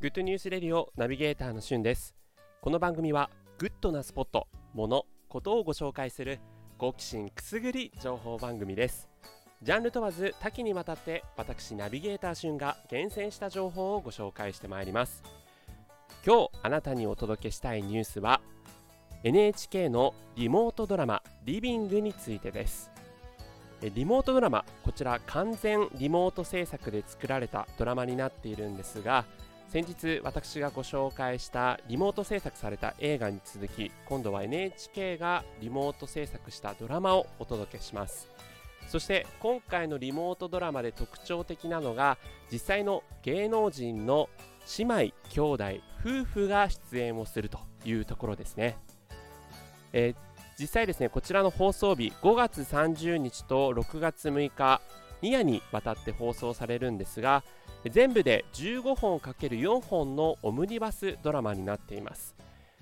Good News Radio ナビゲーターのしゅんです。この番組はグッドなスポット、物、ことをご紹介する好奇心くすぐり情報番組です。ジャンル問わず多岐にわたって私ナビゲーターしゅんが厳選した情報をご紹介してまいります。今日あなたにお届けしたいニュースは NHK のリモートドラマ。 Living についてですリモートドラマ。こちら完全リモート制作で作られたドラマになっているんですが先日私がご紹介したリモート制作された映画に続き今度は NHK がリモート制作したドラマをお届けします。そして今回のリモートドラマで特徴的なのが実際の芸能人の姉妹兄弟夫婦が出演をするというところですね、えー、実際ですねこちらの放送日5月30日と6月6日2夜にわたって放送されるんですが全部で15本 ×4 本のオムニバスドラマになっています。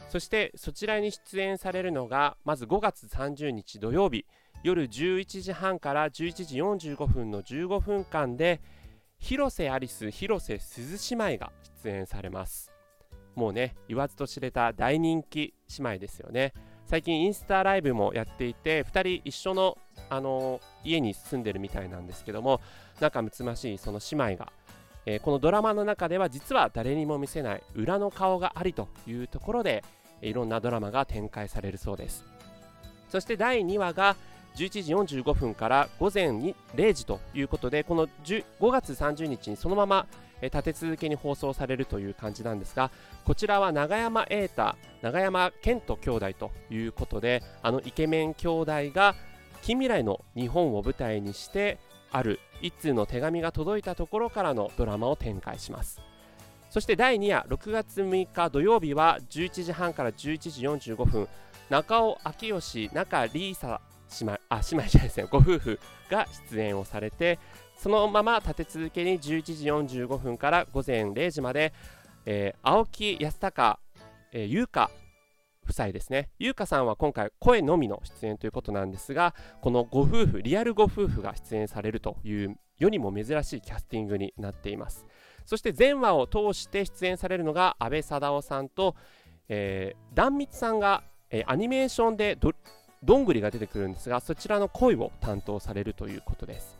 そしてそちらに出演されるのがまず5月30日土曜日夜11時半から11時45分の15分間で広瀬アリス広瀬すず姉妹が出演されます。もうね言わずと知れた大人気姉妹ですよね。最近インスタライブもやっていて2人一緒の、あの、家に住んでるみたいなんですけども仲睦ましいその姉妹がえー、このドラマの中では実は誰にも見せない裏の顔がありというところでいろんなドラマが展開されるそうです。そして第2話が11時45分から午前0時ということでこの5月30日にそのまま立て続けに放送されるという感じなんですがこちらは永山瑛太永山絢斗兄弟ということであのイケメン兄弟が近未来の日本を舞台にしてある一通の手紙が届いたところからのドラマを展開します。そして第2夜6月6日土曜日は11時半から11時45分中尾明義中里依紗姉妹あ姉妹じゃないですねご夫婦が出演をされてそのまま立て続けに11時45分から午前0時まで、えー、青木康隆、えー、優香妻ですね。優香さんは今回声のみの出演ということなんですがこのご夫婦リアルご夫婦が出演されるという世にも珍しいキャスティングになっています。そして全話を通して出演されるのが阿部サダヲさんと、えー、壇蜜さんが、えー、アニメーションでどどんぐりが出てくるんですがそちらの声を担当されるということです。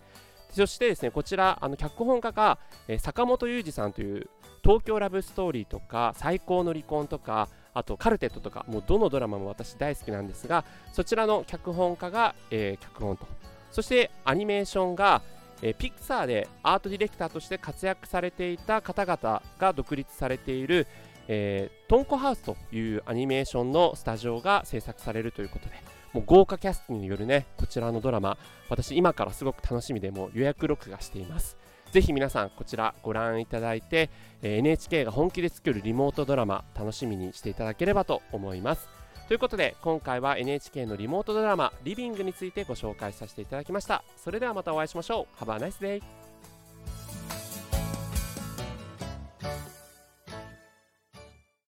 そしてですねこちらあの脚本家が、えー、坂本裕二さんという東京ラブストーリーとか最高の離婚とかあとカルテットとかもうどのドラマも私大好きなんですがそちらの脚本家が、えー、脚本と。そしてアニメーションが、えー、ピクサーでアートディレクターとして活躍されていた方々が独立されている、えー、トンコハウスというアニメーションのスタジオが制作されるということでもう豪華キャストによるねこちらのドラマ私今からすごく楽しみでもう予約録画しています。ぜひ皆さんこちらご覧いただいて、NHK が本気で作るリモートドラマ楽しみにしていただければと思います。ということで今回は NHK のリモートドラマリビングについてご紹介させていただきました。それではまたお会いしましょう。Have a nice day